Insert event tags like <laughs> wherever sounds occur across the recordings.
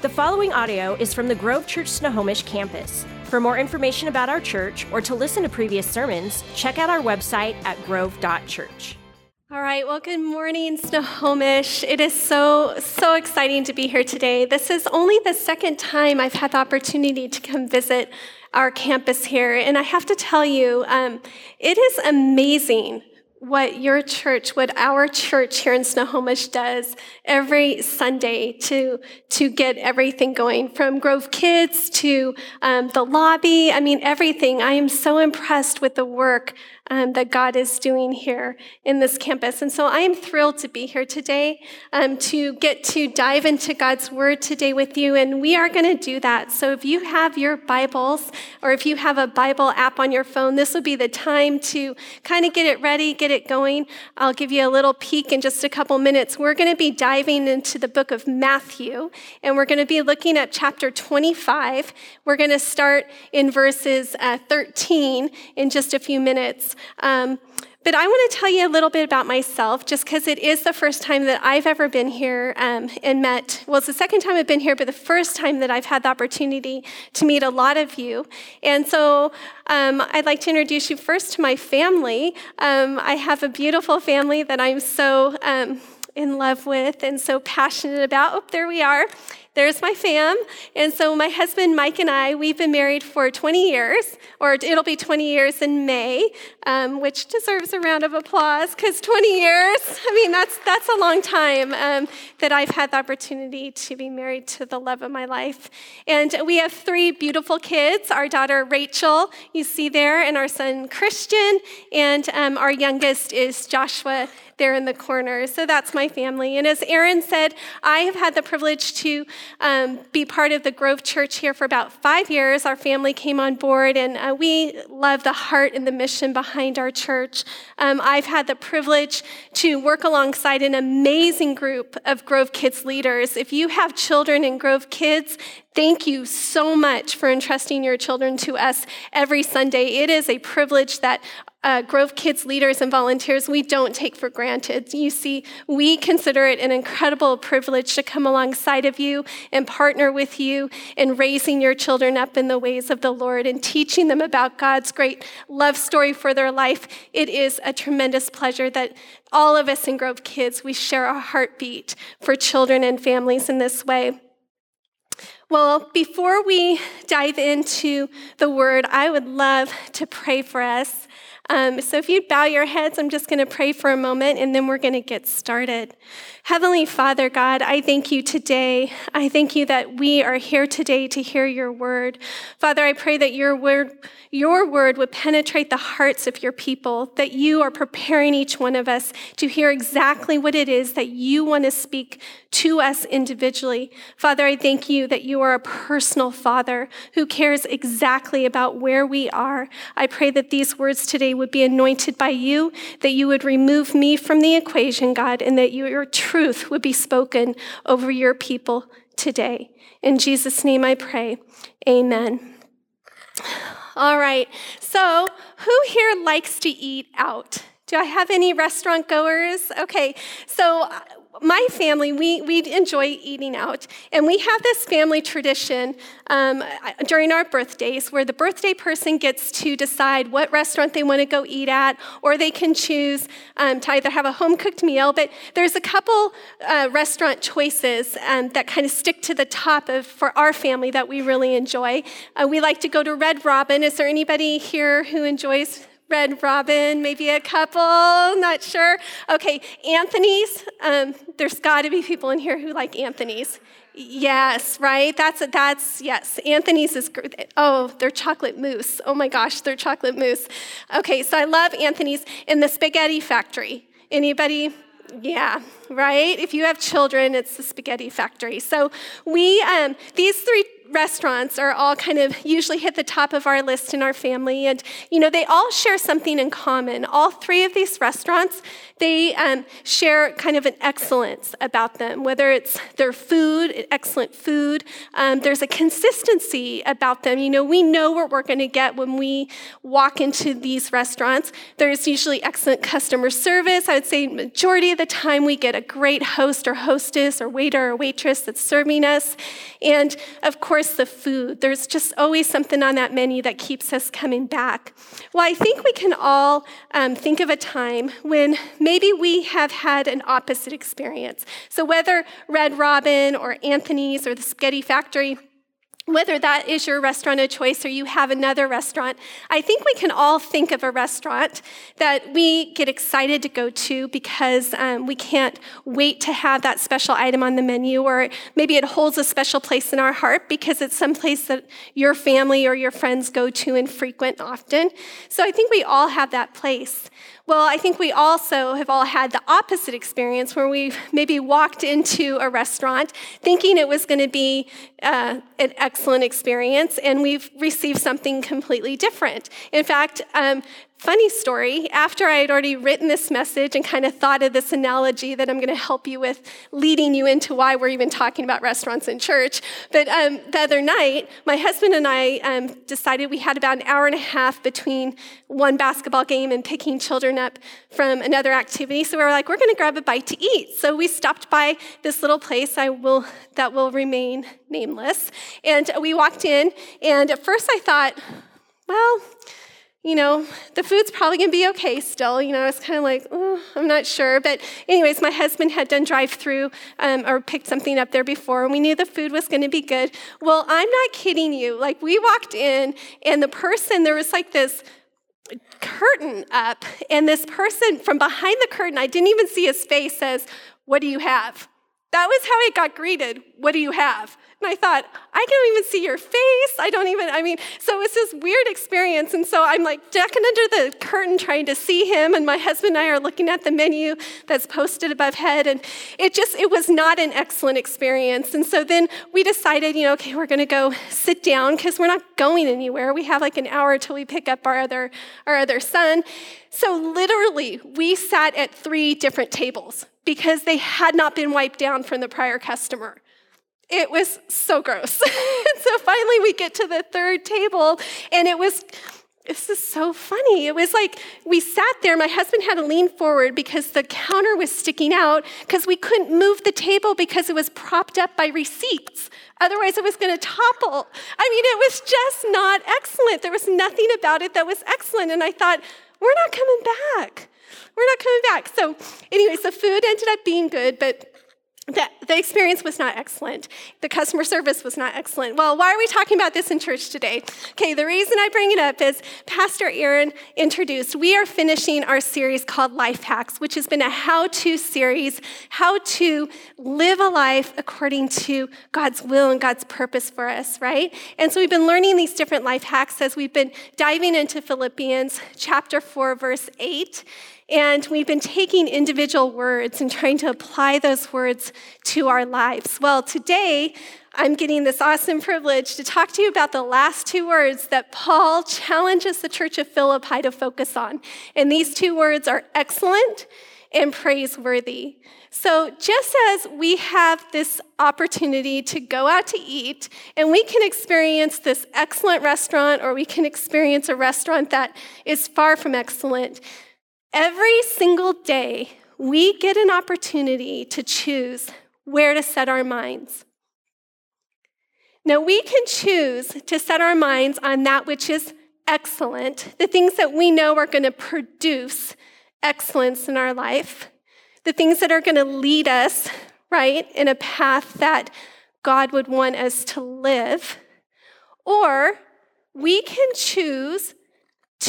The following audio is from the Grove Church Snohomish campus. For more information about our church or to listen to previous sermons, check out our website at grove.church. All right, well, good morning, Snohomish. It is so, so exciting to be here today. This is only the second time I've had the opportunity to come visit our campus here. And I have to tell you, um, it is amazing what your church, what our church here in Snohomish does every Sunday to, to get everything going from Grove Kids to um, the lobby. I mean, everything. I am so impressed with the work um, that God is doing here in this campus. And so I am thrilled to be here today um, to get to dive into God's Word today with you. And we are going to do that. So if you have your Bibles or if you have a Bible app on your phone, this will be the time to kind of get it ready, get it going. I'll give you a little peek in just a couple minutes. We're going to be diving into the book of Matthew, and we're going to be looking at chapter 25. We're going to start in verses uh, 13 in just a few minutes. Um, but I want to tell you a little bit about myself, just because it is the first time that I've ever been here um, and met. Well, it's the second time I've been here, but the first time that I've had the opportunity to meet a lot of you. And so um, I'd like to introduce you first to my family. Um, I have a beautiful family that I'm so um, in love with and so passionate about. Oh, there we are there's my fam. And so my husband Mike and I, we've been married for 20 years, or it'll be 20 years in May, um, which deserves a round of applause because 20 years, I mean, that's, that's a long time um, that I've had the opportunity to be married to the love of my life. And we have three beautiful kids our daughter Rachel, you see there, and our son Christian, and um, our youngest is Joshua there in the corner. So that's my family. And as Aaron said, I have had the privilege to um, be part of the Grove Church here for about five years. Our family came on board, and uh, we love the heart and the mission behind our church. Um, I've had the privilege to work alongside an amazing group of Grove Kids leaders. If you have children in Grove Kids, Thank you so much for entrusting your children to us every Sunday. It is a privilege that uh, Grove Kids leaders and volunteers, we don't take for granted. You see, we consider it an incredible privilege to come alongside of you and partner with you in raising your children up in the ways of the Lord and teaching them about God's great love story for their life. It is a tremendous pleasure that all of us in Grove Kids, we share a heartbeat for children and families in this way. Well, before we dive into the word, I would love to pray for us. Um, so if you bow your heads, I'm just going to pray for a moment and then we're going to get started. Heavenly Father, God, I thank you today. I thank you that we are here today to hear your word. Father, I pray that your word, your word would penetrate the hearts of your people, that you are preparing each one of us to hear exactly what it is that you want to speak to us individually. Father, I thank you that you are a personal Father who cares exactly about where we are. I pray that these words today would be anointed by you, that you would remove me from the equation, God, and that your truth would be spoken over your people today. In Jesus' name I pray. Amen. All right. So, who here likes to eat out? Do I have any restaurant goers? Okay. So, my family, we, we enjoy eating out. And we have this family tradition um, during our birthdays where the birthday person gets to decide what restaurant they want to go eat at, or they can choose um, to either have a home cooked meal. But there's a couple uh, restaurant choices um, that kind of stick to the top of for our family that we really enjoy. Uh, we like to go to Red Robin. Is there anybody here who enjoys Red Robin, maybe a couple, not sure. Okay, Anthony's. Um, there's got to be people in here who like Anthony's. Yes, right? That's that's yes. Anthony's is oh, their chocolate mousse. Oh my gosh, their chocolate mousse. Okay, so I love Anthony's in the spaghetti factory. Anybody? Yeah, right? If you have children, it's the spaghetti factory. So we, um, these three restaurants are all kind of usually hit the top of our list in our family. And, you know, they all share something in common. All three of these restaurants, they um, share kind of an excellence about them, whether it's their food, excellent food. Um, there's a consistency about them. You know, we know what we're going to get when we walk into these restaurants. There's usually excellent customer service. I would say majority of the time we get a great host or hostess or waiter or waitress that's serving us. And of course, the food. There's just always something on that menu that keeps us coming back. Well, I think we can all um, think of a time when maybe we have had an opposite experience. So, whether Red Robin or Anthony's or the Spaghetti Factory, whether that is your restaurant of choice or you have another restaurant, I think we can all think of a restaurant that we get excited to go to because um, we can't wait to have that special item on the menu, or maybe it holds a special place in our heart because it's some place that your family or your friends go to and frequent often. So I think we all have that place. Well, I think we also have all had the opposite experience where we maybe walked into a restaurant thinking it was going to be uh, an excellent experience, and we've received something completely different. In fact, um, Funny story, after I had already written this message and kind of thought of this analogy that I'm going to help you with, leading you into why we're even talking about restaurants in church. But um, the other night, my husband and I um, decided we had about an hour and a half between one basketball game and picking children up from another activity. So we were like, we're going to grab a bite to eat. So we stopped by this little place I will, that will remain nameless. And we walked in, and at first I thought, well, you know, the food's probably gonna be okay still. You know, I was kind of like, oh, I'm not sure. But, anyways, my husband had done drive through um, or picked something up there before, and we knew the food was gonna be good. Well, I'm not kidding you. Like, we walked in, and the person, there was like this curtain up, and this person from behind the curtain, I didn't even see his face, says, What do you have? That was how I got greeted. What do you have? And I thought, I don't even see your face. I don't even, I mean, so it was this weird experience. And so I'm like ducking under the curtain trying to see him. And my husband and I are looking at the menu that's posted above head. And it just, it was not an excellent experience. And so then we decided, you know, okay, we're going to go sit down because we're not going anywhere. We have like an hour till we pick up our other, our other son. So literally, we sat at three different tables because they had not been wiped down from the prior customer. It was so gross. <laughs> so finally, we get to the third table, and it was this is so funny. It was like we sat there, my husband had to lean forward because the counter was sticking out because we couldn't move the table because it was propped up by receipts. Otherwise, it was going to topple. I mean, it was just not excellent. There was nothing about it that was excellent. And I thought, we're not coming back. We're not coming back. So, anyways, the food ended up being good, but the, the experience was not excellent. The customer service was not excellent. Well, why are we talking about this in church today? Okay, the reason I bring it up is Pastor Aaron introduced, we are finishing our series called Life Hacks, which has been a how to series, how to live a life according to God's will and God's purpose for us, right? And so we've been learning these different life hacks as we've been diving into Philippians chapter 4, verse 8. And we've been taking individual words and trying to apply those words to our lives. Well, today, I'm getting this awesome privilege to talk to you about the last two words that Paul challenges the church of Philippi to focus on. And these two words are excellent and praiseworthy. So, just as we have this opportunity to go out to eat and we can experience this excellent restaurant or we can experience a restaurant that is far from excellent, Every single day, we get an opportunity to choose where to set our minds. Now, we can choose to set our minds on that which is excellent, the things that we know are going to produce excellence in our life, the things that are going to lead us, right, in a path that God would want us to live. Or we can choose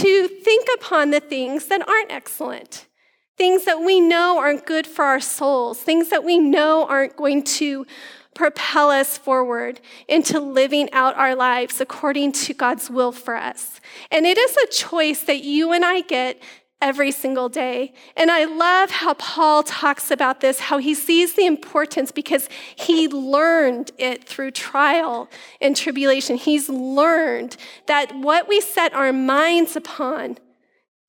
to think upon the things that aren't excellent, things that we know aren't good for our souls, things that we know aren't going to propel us forward into living out our lives according to God's will for us. And it is a choice that you and I get every single day. And I love how Paul talks about this, how he sees the importance because he learned it through trial and tribulation. He's learned that what we set our minds upon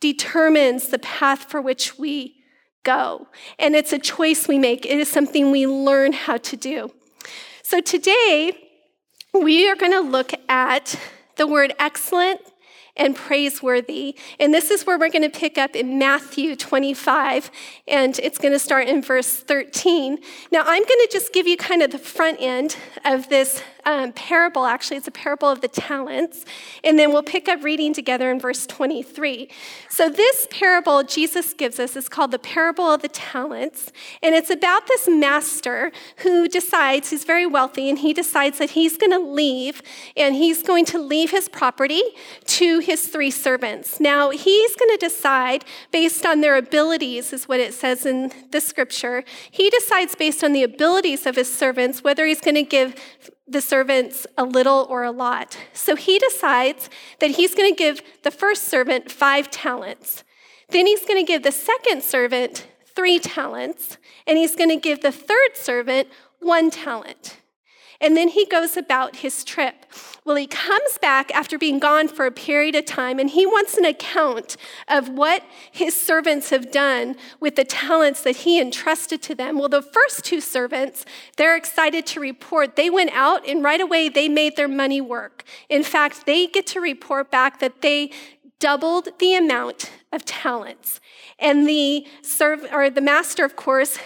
determines the path for which we go. And it's a choice we make, it is something we learn how to do. So today, we are going to look at the word excellent and praiseworthy. And this is where we're going to pick up in Matthew 25, and it's going to start in verse 13. Now, I'm going to just give you kind of the front end of this um, parable, actually. It's a parable of the talents. And then we'll pick up reading together in verse 23. So, this parable Jesus gives us is called the parable of the talents. And it's about this master who decides, he's very wealthy, and he decides that he's going to leave, and he's going to leave his property to his three servants. Now, he's going to decide based on their abilities, is what it says in the scripture. He decides based on the abilities of his servants whether he's going to give the servants a little or a lot. So he decides that he's going to give the first servant five talents. Then he's going to give the second servant three talents. And he's going to give the third servant one talent. And then he goes about his trip. Well, he comes back after being gone for a period of time and he wants an account of what his servants have done with the talents that he entrusted to them. Well, the first two servants, they're excited to report they went out and right away they made their money work. In fact, they get to report back that they doubled the amount of talents. And the serv- or the master, of course,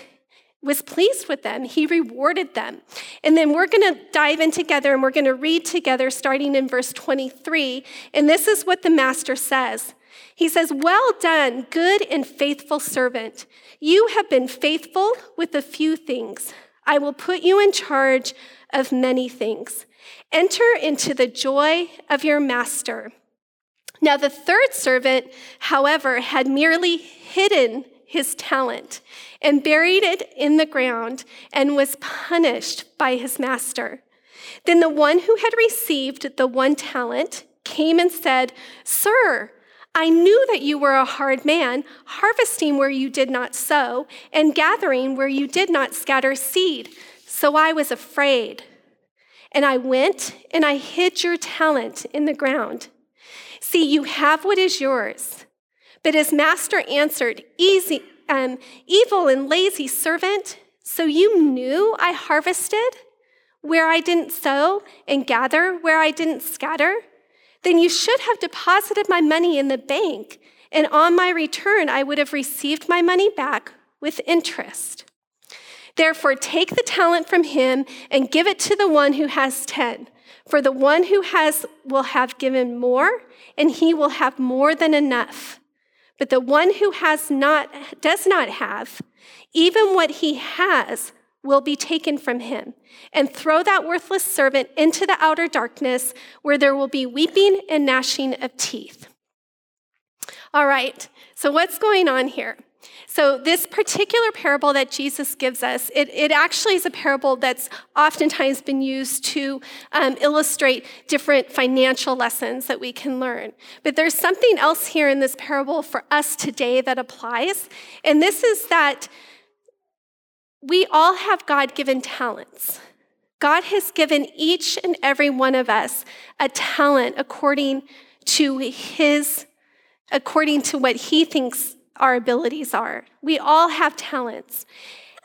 was pleased with them. He rewarded them. And then we're going to dive in together and we're going to read together starting in verse 23. And this is what the master says. He says, Well done, good and faithful servant. You have been faithful with a few things. I will put you in charge of many things. Enter into the joy of your master. Now, the third servant, however, had merely hidden his talent and buried it in the ground and was punished by his master. Then the one who had received the one talent came and said, Sir, I knew that you were a hard man, harvesting where you did not sow, and gathering where you did not scatter seed. So I was afraid. And I went and I hid your talent in the ground. See, you have what is yours. But his master answered, Easy, um, evil and lazy servant, so you knew I harvested where I didn't sow and gather where I didn't scatter? Then you should have deposited my money in the bank, and on my return, I would have received my money back with interest. Therefore, take the talent from him and give it to the one who has 10. For the one who has will have given more, and he will have more than enough. But the one who has not, does not have, even what he has will be taken from him. And throw that worthless servant into the outer darkness where there will be weeping and gnashing of teeth. All right, so what's going on here? So, this particular parable that Jesus gives us, it, it actually is a parable that's oftentimes been used to um, illustrate different financial lessons that we can learn. But there's something else here in this parable for us today that applies, and this is that we all have God given talents. God has given each and every one of us a talent according to his according to what he thinks our abilities are. We all have talents.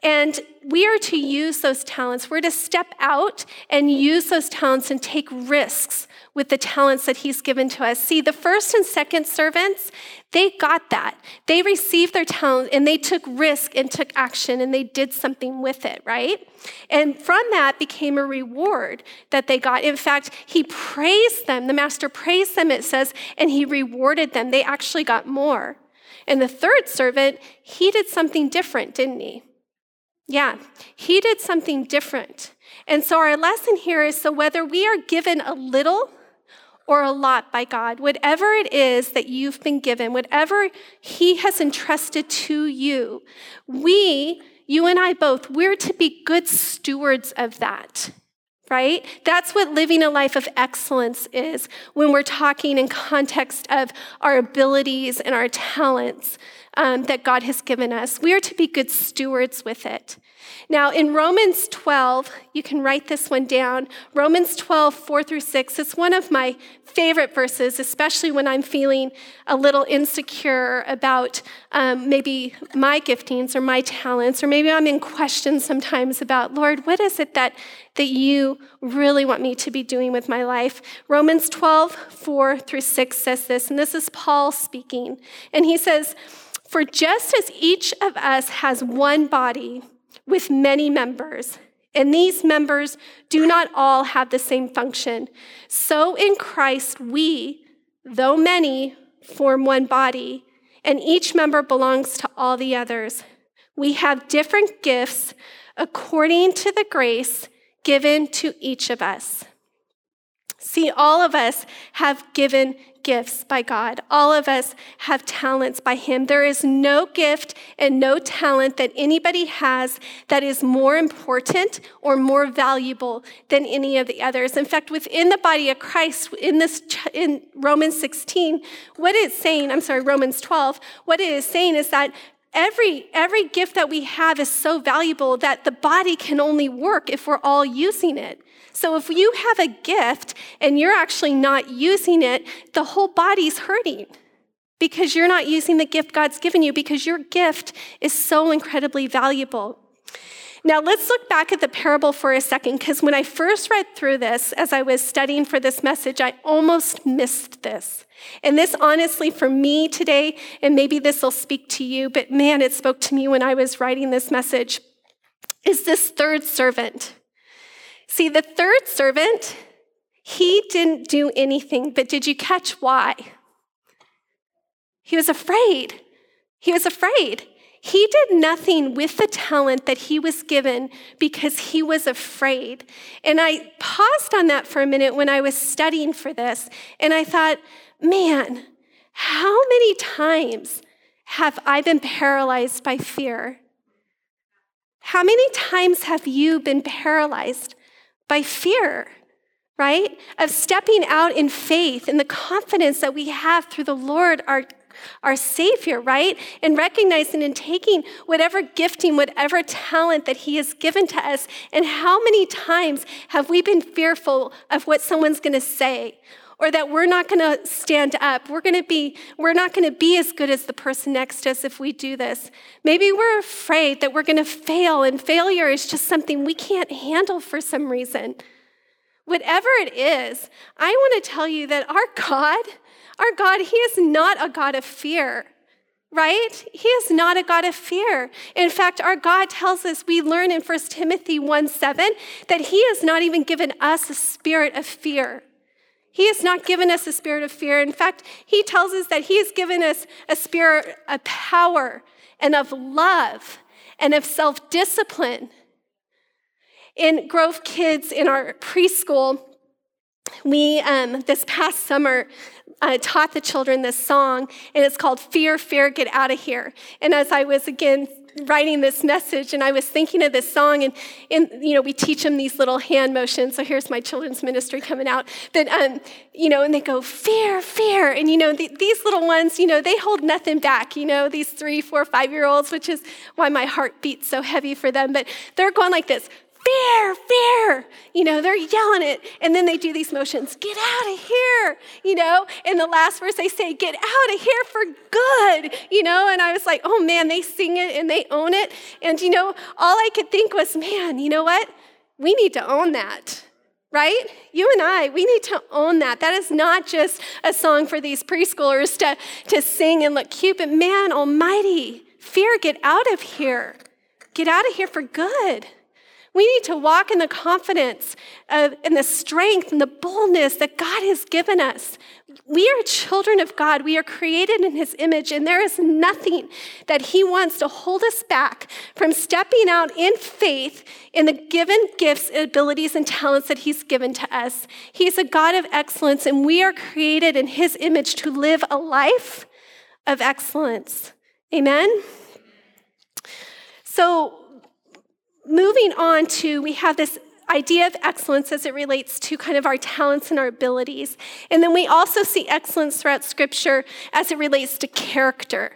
And we are to use those talents. We're to step out and use those talents and take risks with the talents that He's given to us. See, the first and second servants, they got that. They received their talent and they took risk and took action and they did something with it, right? And from that became a reward that they got. In fact, He praised them. The Master praised them, it says, and He rewarded them. They actually got more. And the third servant, he did something different, didn't he? Yeah, he did something different. And so our lesson here is so whether we are given a little or a lot by God, whatever it is that you've been given, whatever he has entrusted to you, we, you and I both, we're to be good stewards of that right? That's what living a life of excellence is when we're talking in context of our abilities and our talents um, that God has given us. We are to be good stewards with it. Now, in Romans 12, you can write this one down. Romans 12, 4 through 6, it's one of my favorite verses, especially when I'm feeling a little insecure about um, maybe my giftings or my talents, or maybe I'm in question sometimes about, Lord, what is it that, that you really want me to be doing with my life? Romans 12, 4 through 6 says this, and this is Paul speaking. And he says, For just as each of us has one body, with many members, and these members do not all have the same function. So in Christ, we, though many, form one body, and each member belongs to all the others. We have different gifts according to the grace given to each of us. See, all of us have given gifts by God. All of us have talents by Him. There is no gift and no talent that anybody has that is more important or more valuable than any of the others. In fact, within the body of Christ, in this in Romans 16, what it's saying, I'm sorry, Romans 12, what it is saying is that every every gift that we have is so valuable that the body can only work if we're all using it. So if you have a gift and you're actually not using it, the whole body's hurting because you're not using the gift God's given you because your gift is so incredibly valuable. Now, let's look back at the parable for a second because when I first read through this, as I was studying for this message, I almost missed this. And this, honestly, for me today, and maybe this will speak to you, but man, it spoke to me when I was writing this message, is this third servant. See, the third servant, he didn't do anything, but did you catch why? He was afraid. He was afraid. He did nothing with the talent that he was given because he was afraid. And I paused on that for a minute when I was studying for this, and I thought, man, how many times have I been paralyzed by fear? How many times have you been paralyzed by fear, right? Of stepping out in faith and the confidence that we have through the Lord, our our Savior, right? And recognizing and taking whatever gifting, whatever talent that He has given to us. And how many times have we been fearful of what someone's gonna say? Or that we're not gonna stand up. We're gonna be, we're not gonna be as good as the person next to us if we do this. Maybe we're afraid that we're gonna fail, and failure is just something we can't handle for some reason. Whatever it is, I wanna tell you that our God, our God, He is not a God of fear right? He is not a God of fear. In fact, our God tells us, we learn in 1 Timothy 1 7, that He has not even given us a spirit of fear, he has not given us a spirit of fear. In fact, he tells us that he has given us a spirit of power and of love and of self discipline. In Grove Kids, in our preschool, we, um, this past summer, uh, taught the children this song, and it's called Fear, Fear, Get Out of Here. And as I was again writing this message and I was thinking of this song and, and you know we teach them these little hand motions. So here's my children's ministry coming out that um, you know and they go fear fear. And you know the, these little ones you know they hold nothing back you know these three four five year olds which is why my heart beats so heavy for them. But they're going like this fear, fear. You know, they're yelling it. And then they do these motions get out of here. You know, in the last verse, they say, get out of here for good. You know, and I was like, oh man, they sing it and they own it. And, you know, all I could think was, man, you know what? We need to own that. Right? You and I, we need to own that. That is not just a song for these preschoolers to, to sing and look cute, but man almighty, fear, get out of here. Get out of here for good. We need to walk in the confidence of, and the strength and the boldness that God has given us. We are children of God. We are created in His image, and there is nothing that He wants to hold us back from stepping out in faith in the given gifts, abilities, and talents that He's given to us. He's a God of excellence, and we are created in His image to live a life of excellence. Amen? So, moving on to, we have this idea of excellence as it relates to kind of our talents and our abilities. And then we also see excellence throughout Scripture as it relates to character,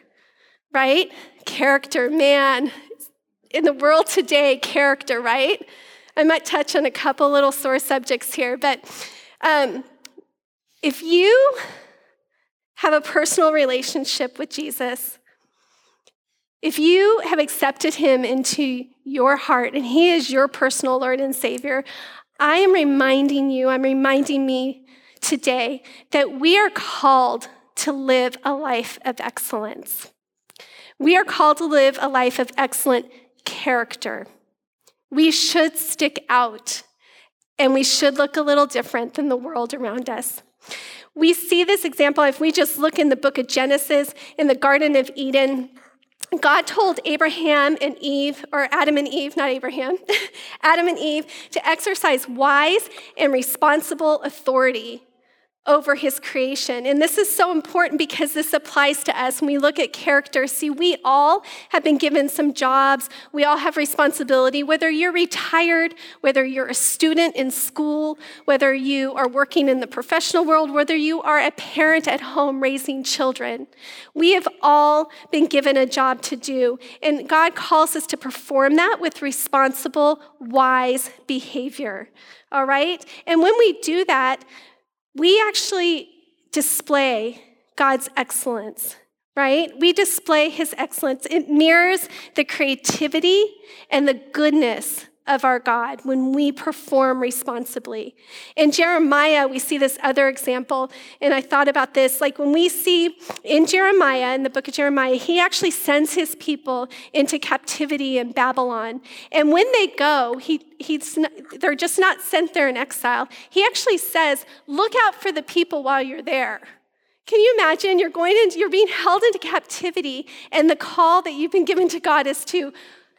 right? Character, man. In the world today, character, right? I might touch on a couple little sore subjects here, but um, if you have a personal relationship with Jesus, if you have accepted him into your heart and he is your personal Lord and Savior, I am reminding you, I'm reminding me today that we are called to live a life of excellence. We are called to live a life of excellent character. We should stick out and we should look a little different than the world around us. We see this example if we just look in the book of Genesis, in the Garden of Eden. God told Abraham and Eve, or Adam and Eve, not Abraham, <laughs> Adam and Eve, to exercise wise and responsible authority over his creation. And this is so important because this applies to us when we look at character. See, we all have been given some jobs, we all have responsibility, whether you're retired, whether you're a student in school, whether you are working in the professional world, whether you are a parent at home raising children. We have all been given a job to do, and God calls us to perform that with responsible, wise behavior. All right? And when we do that, we actually display God's excellence, right? We display his excellence. It mirrors the creativity and the goodness of our God when we perform responsibly. In Jeremiah, we see this other example, and I thought about this. Like when we see in Jeremiah, in the book of Jeremiah, he actually sends his people into captivity in Babylon. And when they go, he, he's, they're just not sent there in exile. He actually says, Look out for the people while you're there. Can you imagine? You're going into, you're being held into captivity, and the call that you've been given to God is to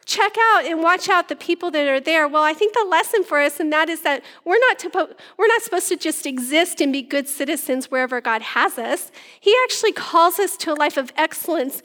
check out and watch out the people that are there. Well, I think the lesson for us, and that is that we're not, to, we're not supposed to just exist and be good citizens wherever God has us. He actually calls us to a life of excellence,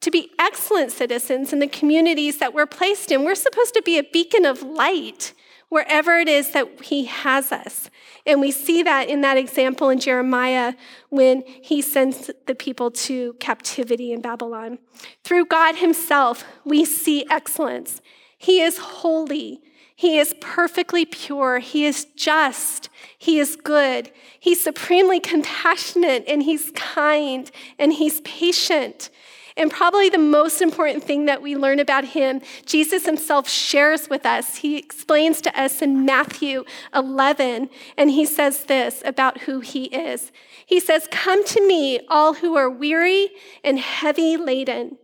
to be excellent citizens in the communities that we're placed in. We're supposed to be a beacon of light wherever it is that He has us. And we see that in that example in Jeremiah when he sends the people to captivity in Babylon. Through God Himself, we see excellence. He is holy. He is perfectly pure. He is just. He is good. He's supremely compassionate and he's kind and he's patient. And probably the most important thing that we learn about him, Jesus himself shares with us. He explains to us in Matthew 11, and he says this about who he is. He says, Come to me, all who are weary and heavy laden,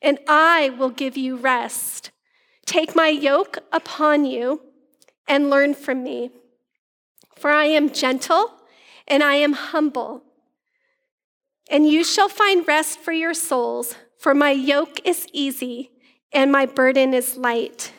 and I will give you rest. Take my yoke upon you and learn from me. For I am gentle and I am humble and you shall find rest for your souls, for my yoke is easy and my burden is light.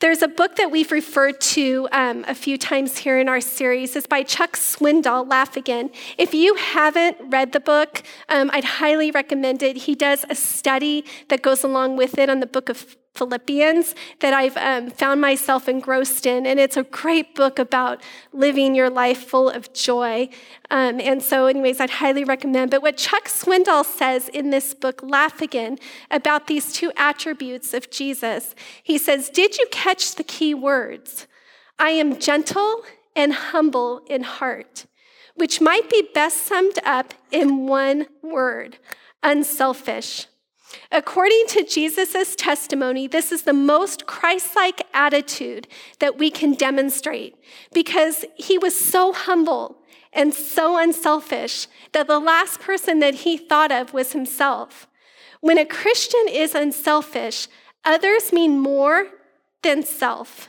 There's a book that we've referred to um, a few times here in our series. It's by Chuck Swindoll, Laugh Again. If you haven't read the book, um, I'd highly recommend it. He does a study that goes along with it on the book of Philippians that I've um, found myself engrossed in. And it's a great book about living your life full of joy. Um, and so, anyways, I'd highly recommend. But what Chuck Swindoll says in this book, Laugh Again, about these two attributes of Jesus, he says, Did you catch the key words? I am gentle and humble in heart, which might be best summed up in one word unselfish. According to Jesus' testimony, this is the most Christ like attitude that we can demonstrate because he was so humble and so unselfish that the last person that he thought of was himself. When a Christian is unselfish, others mean more than self.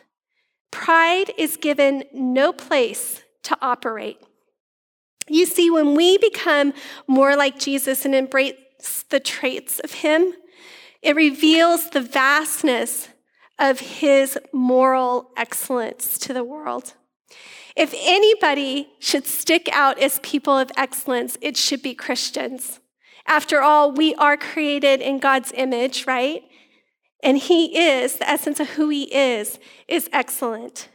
Pride is given no place to operate. You see, when we become more like Jesus and embrace the traits of him. It reveals the vastness of his moral excellence to the world. If anybody should stick out as people of excellence, it should be Christians. After all, we are created in God's image, right? And He is, the essence of who He is, is excellent.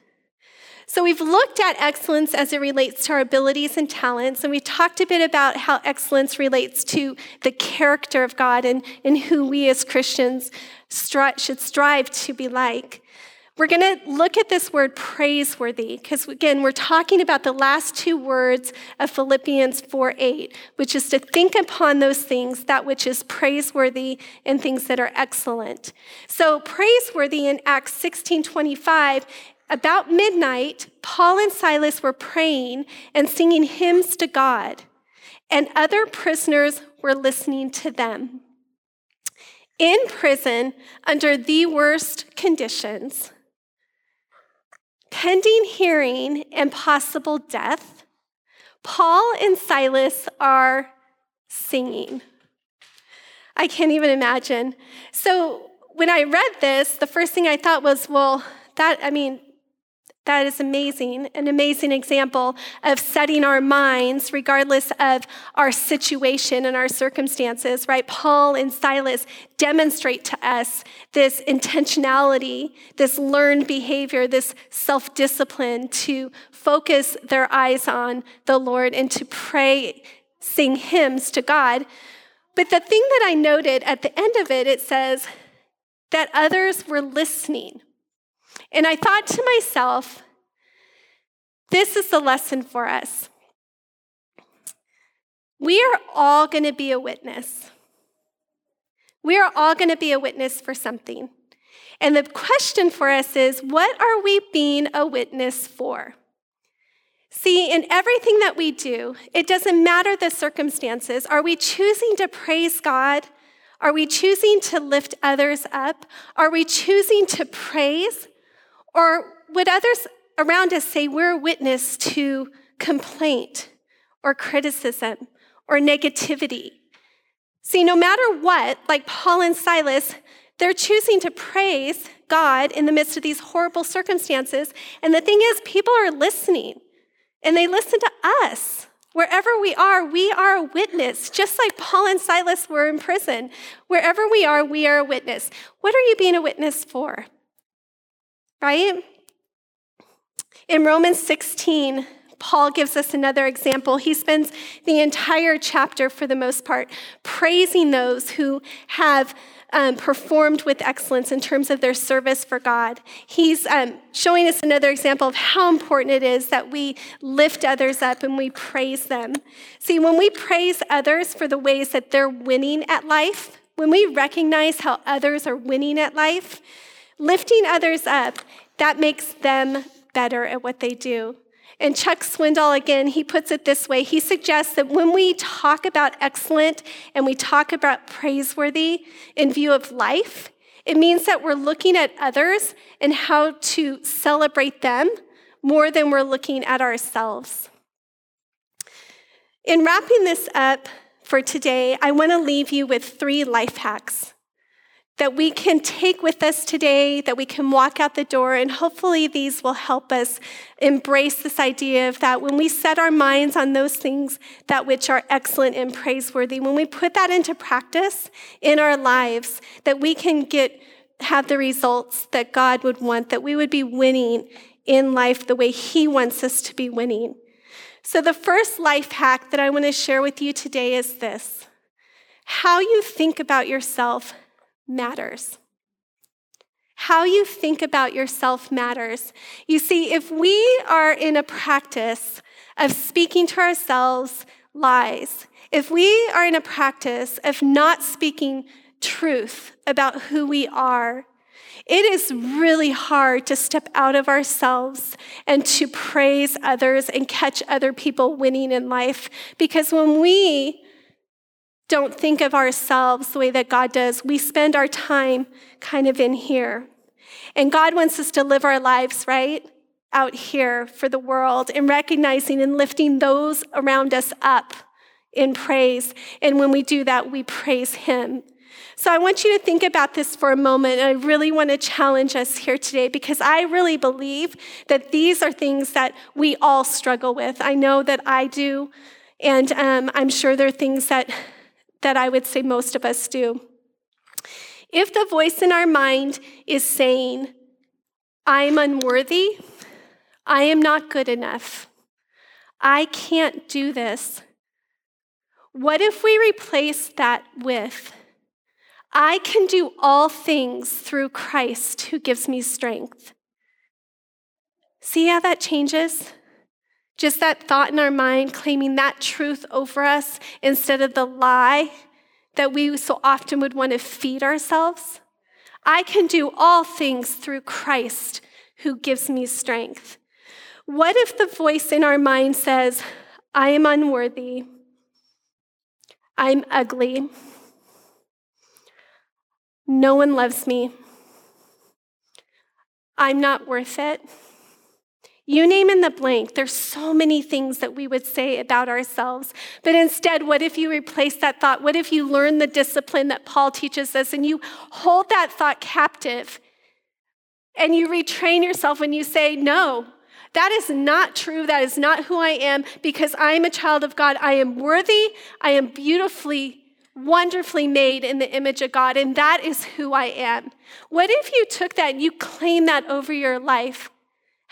So, we've looked at excellence as it relates to our abilities and talents, and we talked a bit about how excellence relates to the character of God and, and who we as Christians stri- should strive to be like. We're going to look at this word praiseworthy because, again, we're talking about the last two words of Philippians 4 8, which is to think upon those things, that which is praiseworthy and things that are excellent. So, praiseworthy in Acts 16 25, about midnight, Paul and Silas were praying and singing hymns to God, and other prisoners were listening to them. In prison, under the worst conditions, pending hearing and possible death, Paul and Silas are singing. I can't even imagine. So when I read this, the first thing I thought was, well, that, I mean, that is amazing, an amazing example of setting our minds regardless of our situation and our circumstances, right? Paul and Silas demonstrate to us this intentionality, this learned behavior, this self discipline to focus their eyes on the Lord and to pray, sing hymns to God. But the thing that I noted at the end of it, it says that others were listening. And I thought to myself, this is the lesson for us. We are all going to be a witness. We are all going to be a witness for something. And the question for us is what are we being a witness for? See, in everything that we do, it doesn't matter the circumstances. Are we choosing to praise God? Are we choosing to lift others up? Are we choosing to praise? Or would others around us say we're a witness to complaint or criticism or negativity? See, no matter what, like Paul and Silas, they're choosing to praise God in the midst of these horrible circumstances. And the thing is, people are listening and they listen to us. Wherever we are, we are a witness, just like Paul and Silas were in prison. Wherever we are, we are a witness. What are you being a witness for? Right? In Romans 16, Paul gives us another example. He spends the entire chapter, for the most part, praising those who have um, performed with excellence in terms of their service for God. He's um, showing us another example of how important it is that we lift others up and we praise them. See, when we praise others for the ways that they're winning at life, when we recognize how others are winning at life, Lifting others up, that makes them better at what they do. And Chuck Swindoll, again, he puts it this way. He suggests that when we talk about excellent and we talk about praiseworthy in view of life, it means that we're looking at others and how to celebrate them more than we're looking at ourselves. In wrapping this up for today, I want to leave you with three life hacks that we can take with us today, that we can walk out the door, and hopefully these will help us embrace this idea of that when we set our minds on those things that which are excellent and praiseworthy, when we put that into practice in our lives, that we can get have the results that God would want, that we would be winning in life the way He wants us to be winning. So, the first life hack that I want to share with you today is this how you think about yourself matters. How you think about yourself matters. You see, if we are in a practice of speaking to ourselves lies, if we are in a practice of not speaking truth about who we are, it is really hard to step out of ourselves and to praise others and catch other people winning in life. Because when we don't think of ourselves the way that God does. We spend our time kind of in here. And God wants us to live our lives, right? Out here for the world and recognizing and lifting those around us up in praise. And when we do that, we praise Him. So I want you to think about this for a moment. I really want to challenge us here today because I really believe that these are things that we all struggle with. I know that I do. And um, I'm sure there are things that that I would say most of us do. If the voice in our mind is saying, I am unworthy, I am not good enough, I can't do this, what if we replace that with, I can do all things through Christ who gives me strength? See how that changes? Just that thought in our mind claiming that truth over us instead of the lie that we so often would want to feed ourselves. I can do all things through Christ who gives me strength. What if the voice in our mind says, I am unworthy, I'm ugly, no one loves me, I'm not worth it? You name in the blank. There's so many things that we would say about ourselves. But instead, what if you replace that thought? What if you learn the discipline that Paul teaches us and you hold that thought captive and you retrain yourself when you say, No, that is not true. That is not who I am because I am a child of God. I am worthy. I am beautifully, wonderfully made in the image of God, and that is who I am. What if you took that and you claim that over your life?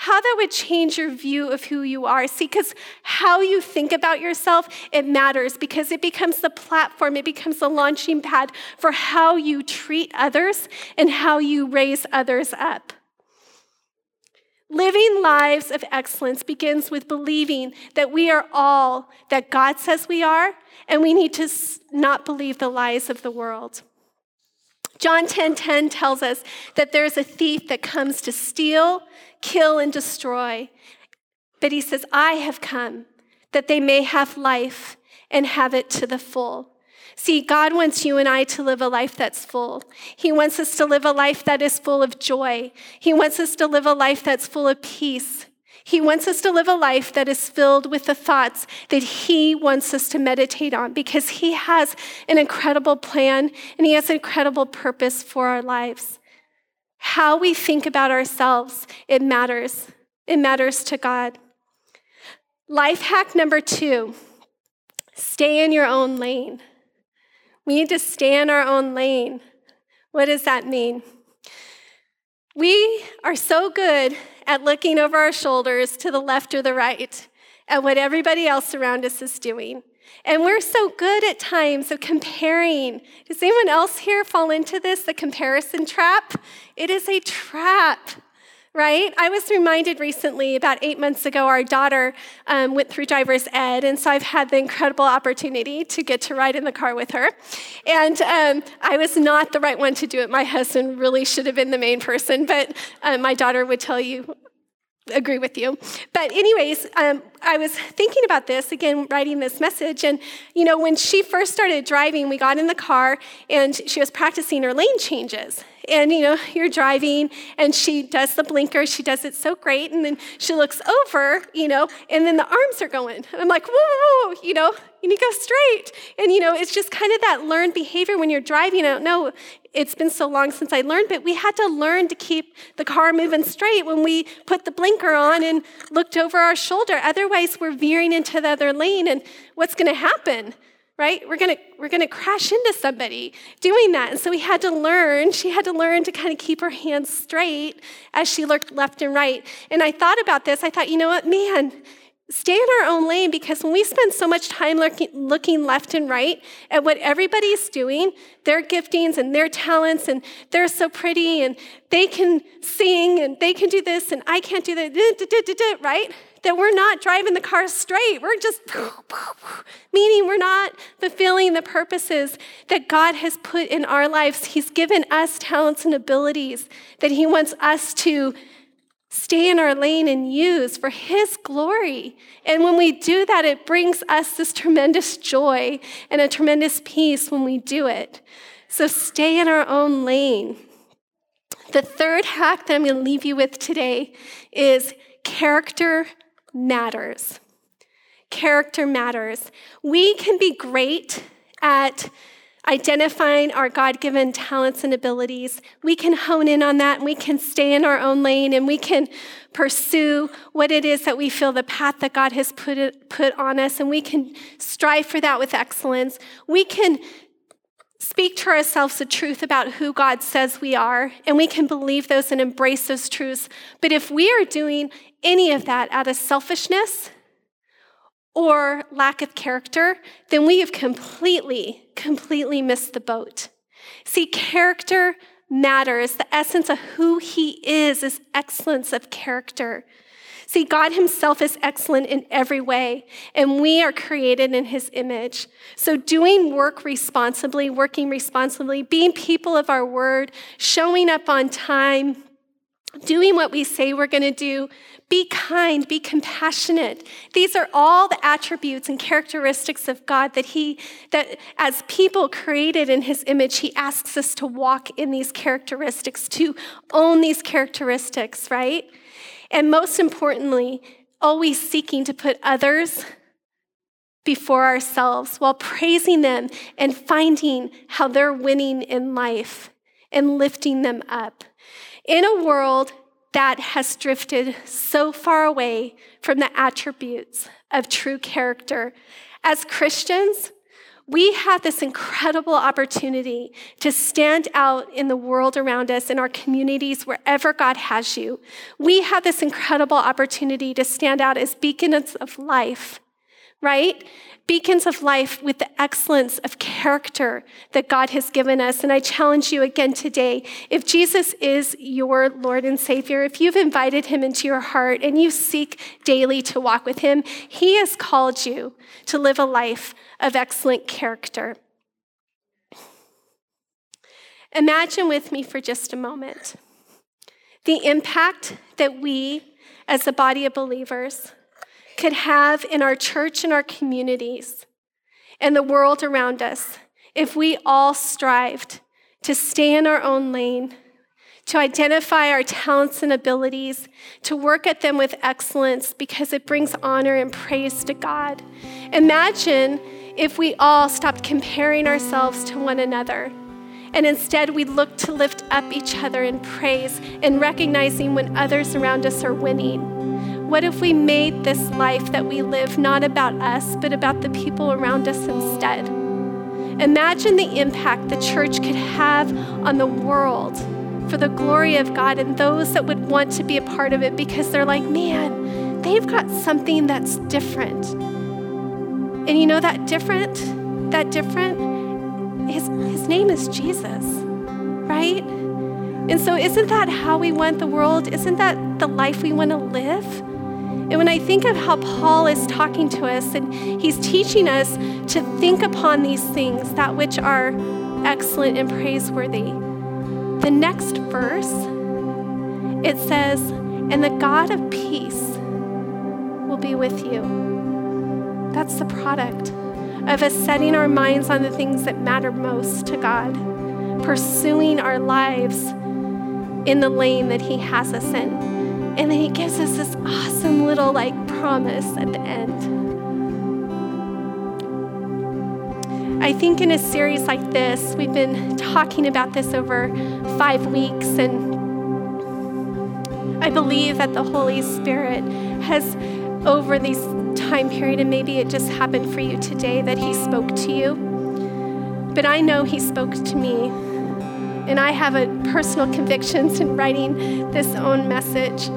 How that would change your view of who you are. See, because how you think about yourself, it matters because it becomes the platform, it becomes the launching pad for how you treat others and how you raise others up. Living lives of excellence begins with believing that we are all that God says we are, and we need to not believe the lies of the world. John 10:10 10, 10 tells us that there's a thief that comes to steal, kill, and destroy. But he says, I have come that they may have life and have it to the full. See, God wants you and I to live a life that's full. He wants us to live a life that is full of joy. He wants us to live a life that's full of peace. He wants us to live a life that is filled with the thoughts that He wants us to meditate on because He has an incredible plan and He has an incredible purpose for our lives. How we think about ourselves, it matters. It matters to God. Life hack number two stay in your own lane. We need to stay in our own lane. What does that mean? We are so good at looking over our shoulders to the left or the right at what everybody else around us is doing. And we're so good at times of comparing. Does anyone else here fall into this, the comparison trap? It is a trap right? I was reminded recently, about eight months ago, our daughter um, went through driver's ed, and so I've had the incredible opportunity to get to ride in the car with her. And um, I was not the right one to do it. My husband really should have been the main person, but uh, my daughter would tell you agree with you. But, anyways, um, I was thinking about this again, writing this message. And, you know, when she first started driving, we got in the car and she was practicing her lane changes. And, you know, you're driving and she does the blinker. She does it so great. And then she looks over, you know, and then the arms are going. I'm like, whoa, whoa, whoa, you know, you need to go straight. And, you know, it's just kind of that learned behavior when you're driving. I don't know, it's been so long since I learned, but we had to learn to keep the car moving straight when we put the blinker on and looked over our shoulder. Otherwise, we're veering into the other lane, and what's going to happen? Right? We're gonna we're gonna crash into somebody doing that. And so we had to learn, she had to learn to kind of keep her hands straight as she looked left and right. And I thought about this, I thought, you know what, man, stay in our own lane because when we spend so much time looking, left and right at what everybody's doing, their giftings and their talents, and they're so pretty and they can sing and they can do this and I can't do that, right? That we're not driving the car straight. We're just, <laughs> meaning we're not fulfilling the purposes that God has put in our lives. He's given us talents and abilities that He wants us to stay in our lane and use for His glory. And when we do that, it brings us this tremendous joy and a tremendous peace when we do it. So stay in our own lane. The third hack that I'm going to leave you with today is character matters. Character matters. We can be great at identifying our God given talents and abilities, we can hone in on that and we can stay in our own lane and we can pursue what it is that we feel the path that God has put, it, put on us and we can strive for that with excellence. We can speak to ourselves the truth about who God says we are, and we can believe those and embrace those truths. But if we are doing any of that out of selfishness or lack of character, then we have completely, completely missed the boat. See, character matters. The essence of who he is is excellence of character. See, God Himself is excellent in every way, and we are created in His image. So, doing work responsibly, working responsibly, being people of our word, showing up on time, doing what we say we're going to do, be kind, be compassionate. These are all the attributes and characteristics of God that He, that as people created in His image, He asks us to walk in these characteristics, to own these characteristics, right? And most importantly, always seeking to put others before ourselves while praising them and finding how they're winning in life and lifting them up. In a world that has drifted so far away from the attributes of true character, as Christians, we have this incredible opportunity to stand out in the world around us, in our communities, wherever God has you. We have this incredible opportunity to stand out as beacons of life, right? Beacons of life with the excellence of character that God has given us. And I challenge you again today if Jesus is your Lord and Savior, if you've invited him into your heart and you seek daily to walk with him, he has called you to live a life of excellent character. Imagine with me for just a moment the impact that we, as a body of believers, could have in our church and our communities and the world around us if we all strived to stay in our own lane, to identify our talents and abilities, to work at them with excellence because it brings honor and praise to God. Imagine if we all stopped comparing ourselves to one another and instead we look to lift up each other in praise and recognizing when others around us are winning? What if we made this life that we live not about us, but about the people around us instead? Imagine the impact the church could have on the world for the glory of God and those that would want to be a part of it because they're like, man, they've got something that's different. And you know that different, that different, his, his name is Jesus, right? And so, isn't that how we want the world? Isn't that the life we want to live? And when I think of how Paul is talking to us and he's teaching us to think upon these things, that which are excellent and praiseworthy, the next verse, it says, And the God of peace will be with you. That's the product of us setting our minds on the things that matter most to God, pursuing our lives in the lane that He has us in. And then He gives us this awesome little like promise at the end. I think in a series like this, we've been talking about this over five weeks, and I believe that the Holy Spirit has, over these time period, and maybe it just happened for you today that He spoke to you. But I know He spoke to me, and I have a personal conviction in writing this own message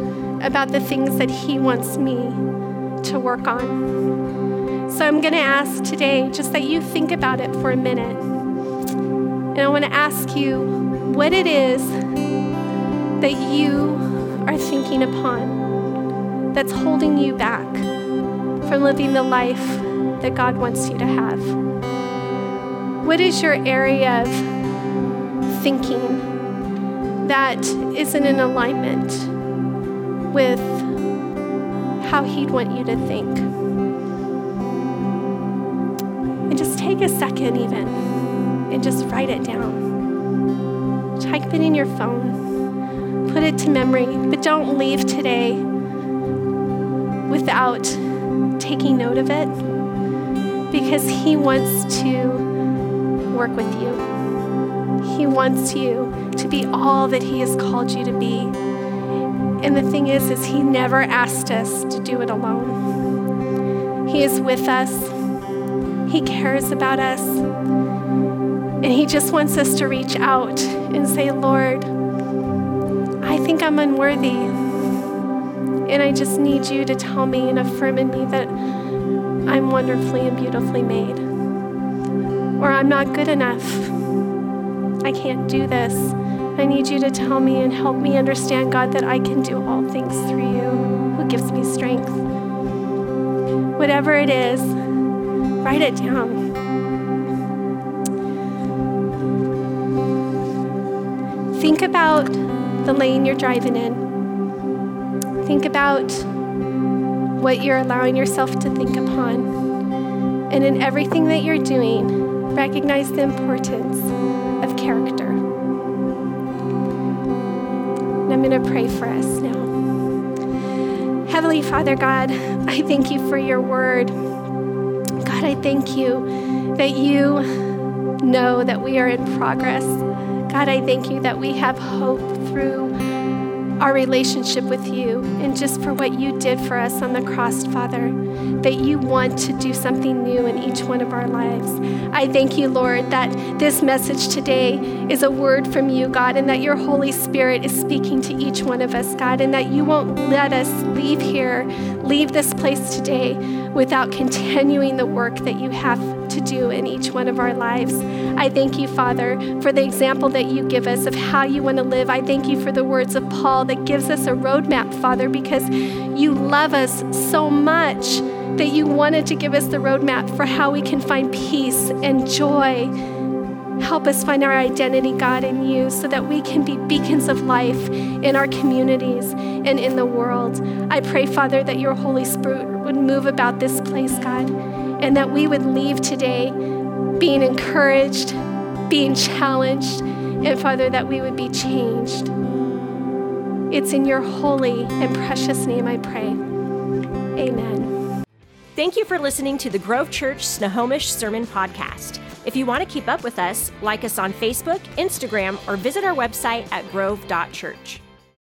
about the things that He wants me to work on. So I'm going to ask today just that you think about it for a minute. And I want to ask you what it is that you are thinking upon that's holding you back from living the life that God wants you to have? What is your area of thinking that isn't in alignment with how He'd want you to think? And just take a second, even, and just write it down. Type it in your phone, put it to memory, but don't leave today without taking note of it because He wants to work with you. He wants you to be all that He has called you to be. And the thing is, is He never asked us to do it alone. He is with us. He cares about us. And He just wants us to reach out and say, Lord, I think I'm unworthy. And I just need you to tell me and affirm in me that I'm wonderfully and beautifully made. Or I'm not good enough. I can't do this. I need you to tell me and help me understand, God, that I can do all things through you who gives me strength. Whatever it is, write it down. Think about the lane you're driving in. Think about what you're allowing yourself to think upon. And in everything that you're doing, recognize the importance of character. I'm going to pray for us now. Heavenly Father God, I thank you for your word. God, I thank you that you know that we are in progress. God, I thank you that we have hope through our relationship with you and just for what you did for us on the cross, Father, that you want to do something new in each one of our lives. I thank you, Lord, that this message today is a word from you, God, and that your Holy Spirit is speaking to each one of us, God, and that you won't let us leave here, leave this place today without continuing the work that you have to do in each one of our lives. I thank you, Father, for the example that you give us of how you want to live. I thank you for the words of Paul that gives us a roadmap, Father, because you love us so much that you wanted to give us the roadmap for how we can find peace and joy. Help us find our identity, God, in you so that we can be beacons of life in our communities and in the world. I pray, Father, that your Holy Spirit would move about this place, God, and that we would leave today being encouraged, being challenged, and Father, that we would be changed. It's in your holy and precious name I pray. Amen. Thank you for listening to the Grove Church Snohomish Sermon Podcast. If you want to keep up with us, like us on Facebook, Instagram, or visit our website at grove.church.